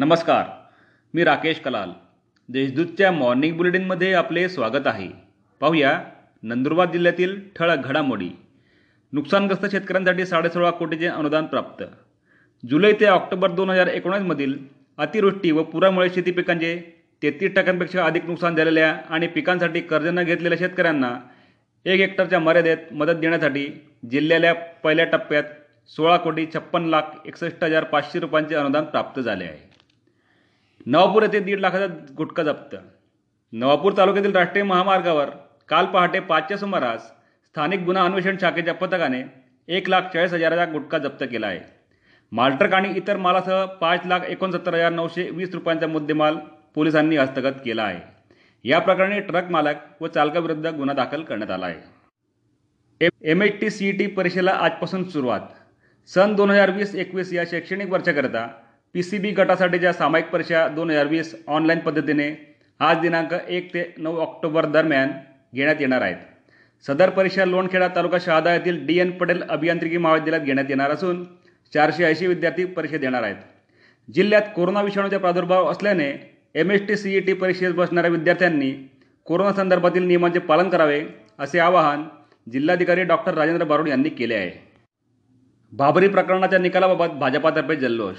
नमस्कार मी राकेश कलाल. देशदूतच्या मॉर्निंग बुलेटिनमध्ये आपले स्वागत आहे. पाहूया नंदुरबार जिल्ह्यातील ठळक घडामोडी. नुकसानग्रस्त शेतकऱ्यांसाठी साडेसोळा कोटीचे अनुदान प्राप्त. जुलै ते ऑक्टोबर दोन हजार एकोणीसमधील अतिवृष्टी व पुरामुळे शेती पिकांचे तेहतीस टक्क्यांपेक्षा अधिक नुकसान झालेल्या आणि पिकांसाठी कर्ज न घेतलेल्या शेतकऱ्यांना एक हेक्टरच्या मर्यादेत मदत देण्यासाठी जिल्ह्याला पहिल्या टप्प्यात सोळा कोटी छप्पन लाख एकसष्ट हजार पाचशे रुपयांचे अनुदान प्राप्त झाले आहे. नवापूर येथे दीड लाखाचा गुटखा जप्त. नवापूर तालुक्यातील राष्ट्रीय महामार्गावर काल पहाटे पाचच्या सुमारास स्थानिक गुन्हा अन्वेषण शाखेच्या पथकाने एक लाख चाळीस हजाराचा गुटखा जप्त केला आहे. मालट्रक आणि इतर मालासह पाच लाख एकोणसत्तर हजार नऊशे वीस रुपयांचा मुद्देमाल पोलिसांनी हस्तगत केला आहे. या प्रकरणी ट्रक मालक व चालकाविरुद्ध गुन्हा दाखल करण्यात आला आहे. M H T C E T परीक्षेला आजपासून सुरुवात. सन दोन हजार वीस एकवीस या शैक्षणिक वर्षाकरिता पी सी बी गटासाठीच्या सामायिक परीक्षा दोन हजार वीस ऑनलाईन पद्धतीने आज दिनांक एक ते नऊ ऑक्टोबर दरम्यान घेण्यात येणार आहेत. सदर परीक्षा लोणखेडा तालुका शहादा येथील डी एन पटेल अभियांत्रिकी महाविद्यालयात घेण्यात येणार असून चारशे ऐंशी विद्यार्थी परीक्षा देणार आहेत. जिल्ह्यात कोरोना विषाणूचा प्रादुर्भाव असल्याने M S T C E T परीक्षेस बसणाऱ्या विद्यार्थ्यांनी कोरोना संदर्भातील नियमांचे पालन करावे असे आवाहन जिल्हाधिकारी डॉक्टर राजेंद्र बारोड यांनी केले आहे. बाबरी प्रकरणाच्या निकालाबाबत भाजपातर्फे जल्लोष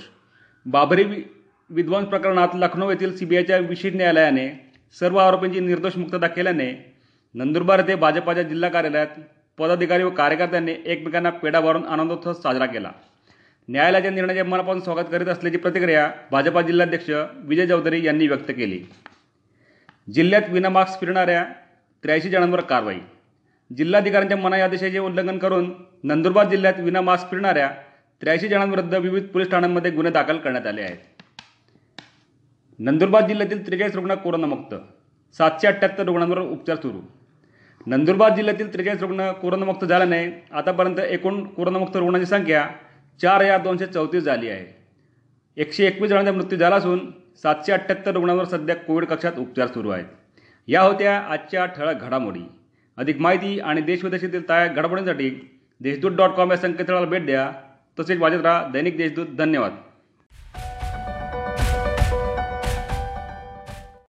बाबरी वि विध्वंस प्रकरणात लखनौ येथील सीबीआयच्या विशेष न्यायालयाने सर्व आरोपींची निर्दोष मुक्तता केल्याने नंदुरबार येथे भाजपाच्या जिल्हा कार्यालयात पदाधिकारी व कार्यकर्त्यांनी एकमेकांना पेढा भरून आनंदोत्सव साजरा केला. न्यायालयाच्या निर्णयाचे मनापासून स्वागत करीत असल्याची प्रतिक्रिया भाजपा जिल्हाध्यक्ष विजय चौधरी यांनी व्यक्त केली. जिल्ह्यात विनामास्क फिरणाऱ्या त्र्याऐंशी जणांवर कारवाई. जिल्हाधिकाऱ्यांच्या मनाई आदेशाचे उल्लंघन करून नंदुरबार जिल्ह्यात विनामास्क फिरणाऱ्या त्र्याऐंशी जणांविरुद्ध विविध पोलीस ठाण्यांमध्ये गुन्हे दाखल करण्यात आले आहेत. नंदुरबार जिल्ह्यातील त्रेचाळीस रुग्ण कोरोनामुक्त. सातशे अठ्ठ्याहत्तर रुग्णांवर उपचार सुरू. नंदुरबार जिल्ह्यातील त्रेचाळीस रुग्ण कोरोनामुक्त झाल्याने आतापर्यंत एकूण कोरोनामुक्त रुग्णांची संख्या चार हजार दोनशे चौतीस झाली आहे. एकशे एकवीस जणांचा मृत्यू झाला असून सातशे अठ्ठ्याहत्तर रुग्णांवर सध्या कोविड कक्षात उपचार सुरू आहेत. या होत्या आजच्या ठळक घडामोडी. अधिक माहिती आणि देशविदेशातील ताया घडामोडींसाठी देशदूत डॉट कॉम या संकेतस्थळाला भेट द्या. तसेच वाजत राहा दैनिक देशदूत धन्यवाद।